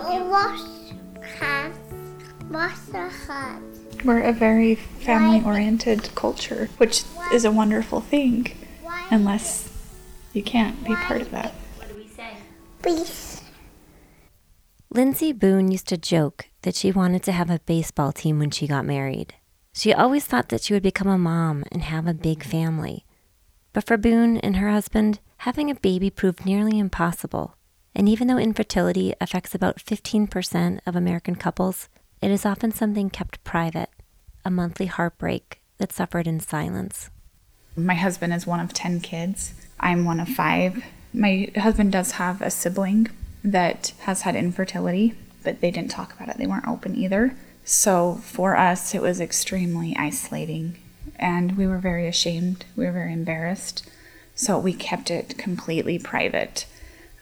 help you? Wash hands. Wash the hands. We're a very family oriented culture, which is a wonderful thing, unless you can't be part of that. What do we say? Please. Lindsey Boone used to joke that she wanted to have a baseball team when she got married. She always thought that she would become a mom and have a big family. But for Boone and her husband, having a baby proved nearly impossible. And even though infertility affects about 15% of American couples, it is often something kept private, a monthly heartbreak that suffered in silence. My husband is one of 10 kids. I'm one of five. My husband does have a sibling that has had infertility, but they didn't talk about it. They weren't open either. So for us, it was extremely isolating and we were very ashamed. We were very embarrassed. So we kept it completely private.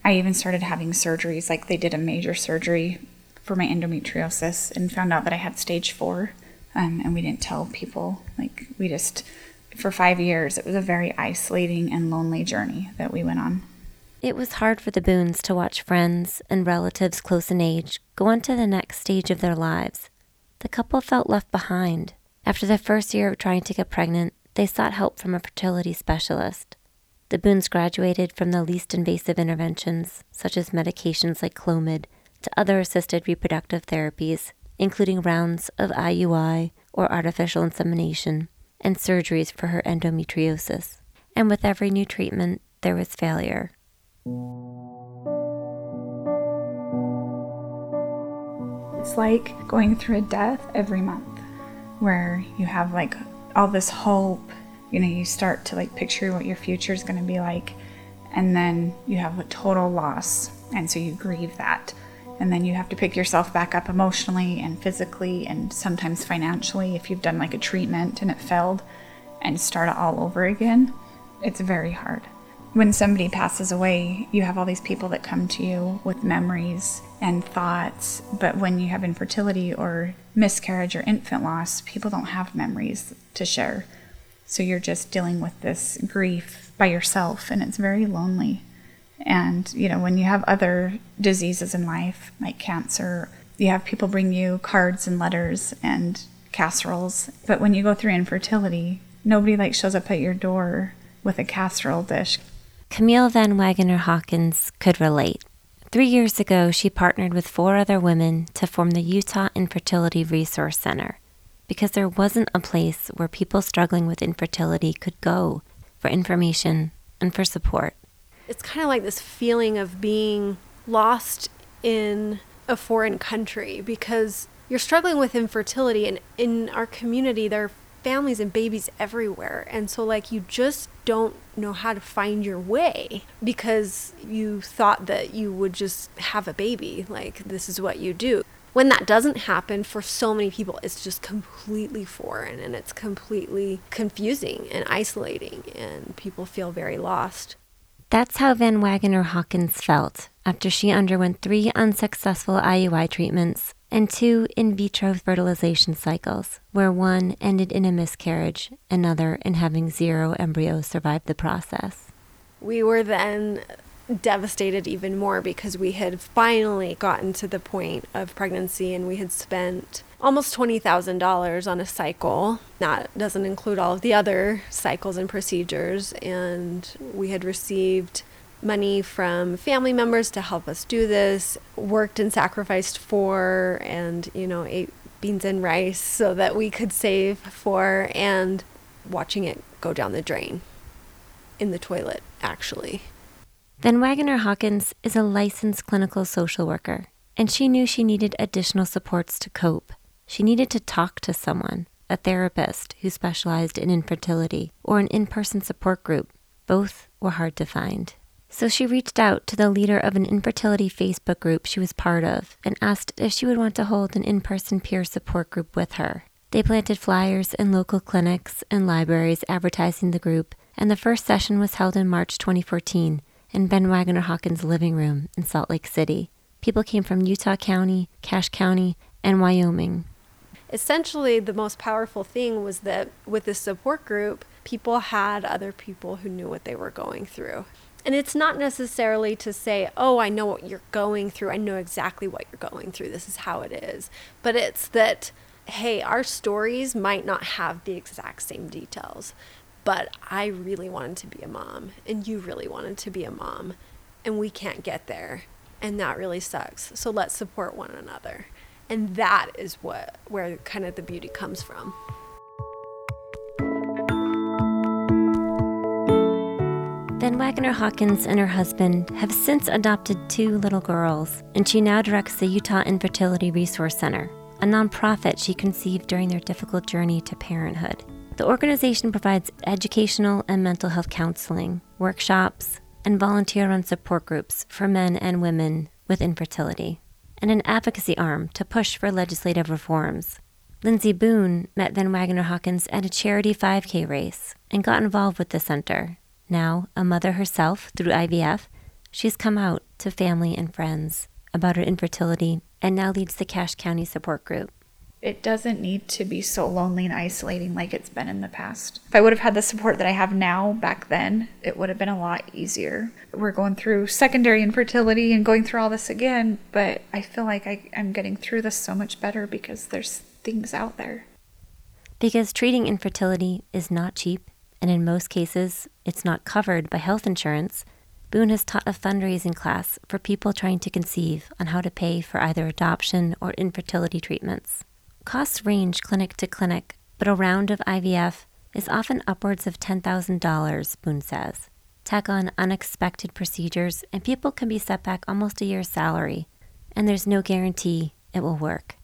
I even started having surgeries, like they did a major surgery for my endometriosis and found out that I had stage four. Um, and we didn't tell people. Like, we just, for five years, it was a very isolating and lonely journey that we went on. It was hard for the Boones to watch friends and relatives close in age go on to the next stage of their lives. The couple felt left behind. After the first year of trying to get pregnant, they sought help from a fertility specialist. The Boones graduated from the least invasive interventions, such as medications like Clomid, to other assisted reproductive therapies, including rounds of IUI or artificial insemination and surgeries for her endometriosis. And with every new treatment, there was failure. It's like going through a death every month where you have like all this hope. You know, you start to like picture what your future is going to be like, and then you have a total loss. And so you grieve that. And then you have to pick yourself back up emotionally and physically and sometimes financially if you've done like a treatment and it failed and start it all over again. It's very hard when somebody passes away, you have all these people that come to you with memories and thoughts. But when you have infertility or miscarriage or infant loss, people don't have memories to share. So you're just dealing with this grief by yourself, and it's very lonely. And, you know, when you have other diseases in life, like cancer, you have people bring you cards and letters and casseroles. But when you go through infertility, nobody like shows up at your door with a casserole dish. Camille Van Wagener Hawkins could relate. Three years ago, she partnered with four other women to form the Utah Infertility Resource Center because there wasn't a place where people struggling with infertility could go for information and for support. It's kind of like this feeling of being lost in a foreign country because you're struggling with infertility, and in our community, there are families and babies everywhere. And so, like, you just don't know how to find your way because you thought that you would just have a baby. Like, this is what you do. When that doesn't happen for so many people, it's just completely foreign and it's completely confusing and isolating, and people feel very lost. That's how Van Wagener Hawkins felt after she underwent three unsuccessful IUI treatments and two in vitro fertilization cycles, where one ended in a miscarriage, another in having zero embryos survive the process. We were then devastated even more because we had finally gotten to the point of pregnancy and we had spent almost $20,000 on a cycle. That doesn't include all of the other cycles and procedures. And we had received money from family members to help us do this, worked and sacrificed for, and, you know, ate beans and rice so that we could save for, and watching it go down the drain in the toilet, actually. Van Wagener Hawkins is a licensed clinical social worker, and she knew she needed additional supports to cope. She needed to talk to someone, a therapist who specialized in infertility, or an in person support group. Both were hard to find. So she reached out to the leader of an infertility Facebook group she was part of and asked if she would want to hold an in person peer support group with her. They planted flyers in local clinics and libraries advertising the group, and the first session was held in March 2014 in Van Wagener Hawkins' living room in Salt Lake City. People came from Utah County, Cache County, and Wyoming. Essentially, the most powerful thing was that with this support group, people had other people who knew what they were going through And it's not necessarily to say, oh, I know what you're going through. I know exactly what you're going through. This is how it is. But it's that, hey, our stories might not have the exact same details, but I really wanted to be a mom, and you really wanted to be a mom, and we can't get there. And that really sucks. So let's support one another. And that is what where kind of the beauty comes from. Van Wagner Hawkins and her husband have since adopted two little girls, and she now directs the Utah Infertility Resource Center, a nonprofit she conceived during their difficult journey to parenthood. The organization provides educational and mental health counseling, workshops, and volunteer run support groups for men and women with infertility, and an advocacy arm to push for legislative reforms. Lindsey Boone met Van Wagner Hawkins at a charity 5K race and got involved with the center now, a mother herself through IVF, she's come out to family and friends about her infertility and now leads the Cache County support group. It doesn't need to be so lonely and isolating like it's been in the past. If I would have had the support that I have now back then, it would have been a lot easier. We're going through secondary infertility and going through all this again, but I feel like I, I'm getting through this so much better because there's things out there. Because treating infertility is not cheap and in most cases, it's not covered by health insurance, Boone has taught a fundraising class for people trying to conceive on how to pay for either adoption or infertility treatments. Costs range clinic to clinic, but a round of IVF is often upwards of $10,000, Boone says. Tack on unexpected procedures, and people can be set back almost a year's salary, and there's no guarantee it will work.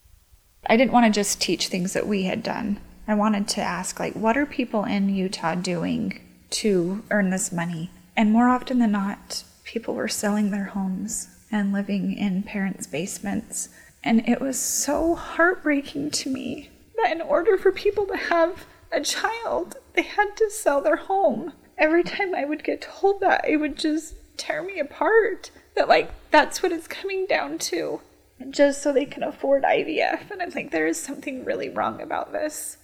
I didn't want to just teach things that we had done. I wanted to ask, like, what are people in Utah doing to earn this money? And more often than not, people were selling their homes and living in parents' basements. And it was so heartbreaking to me that in order for people to have a child, they had to sell their home. Every time I would get told that, it would just tear me apart. That, like, that's what it's coming down to. Just so they can afford IVF. And I'm like, there is something really wrong about this.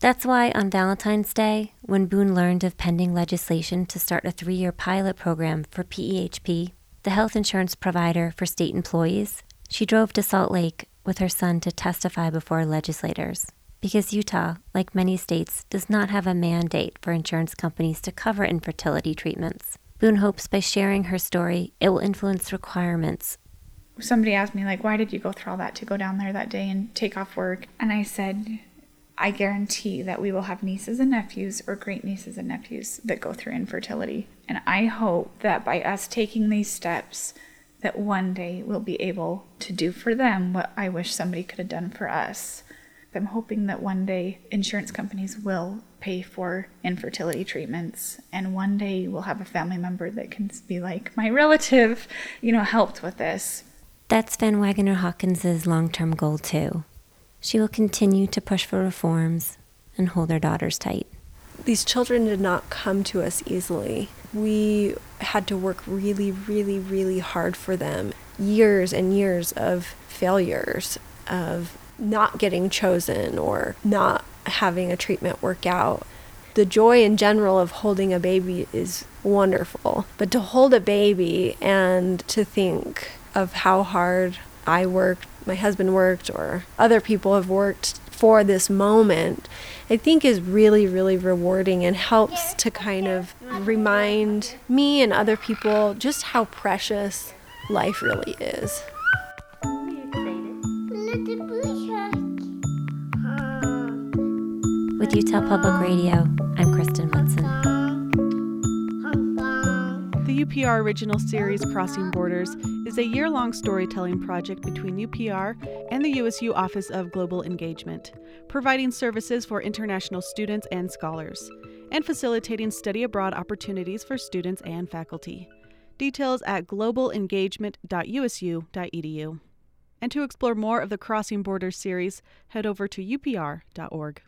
That's why on Valentine's Day, when Boone learned of pending legislation to start a three year pilot program for PEHP, the health insurance provider for state employees, she drove to Salt Lake with her son to testify before legislators. Because Utah, like many states, does not have a mandate for insurance companies to cover infertility treatments. Boone hopes by sharing her story, it will influence requirements. Somebody asked me, like, why did you go through all that to go down there that day and take off work? And I said, I guarantee that we will have nieces and nephews or great nieces and nephews that go through infertility. And I hope that by us taking these steps, that one day we'll be able to do for them what I wish somebody could have done for us. I'm hoping that one day insurance companies will pay for infertility treatments, and one day we'll have a family member that can be like, my relative, you know, helped with this. That's Van Wagner Hawkins's long-term goal too. She will continue to push for reforms and hold her daughters tight. These children did not come to us easily. We had to work really, really, really hard for them. Years and years of failures, of not getting chosen or not having a treatment work out. The joy in general of holding a baby is wonderful, but to hold a baby and to think of how hard I worked my husband worked or other people have worked for this moment, I think is really, really rewarding and helps to kind of remind me and other people just how precious life really is. With Utah Public Radio, I'm Kristen Woodson. The UPR original series Crossing Borders is a year long storytelling project between UPR and the USU Office of Global Engagement, providing services for international students and scholars, and facilitating study abroad opportunities for students and faculty. Details at globalengagement.usu.edu. And to explore more of the Crossing Borders series, head over to upr.org.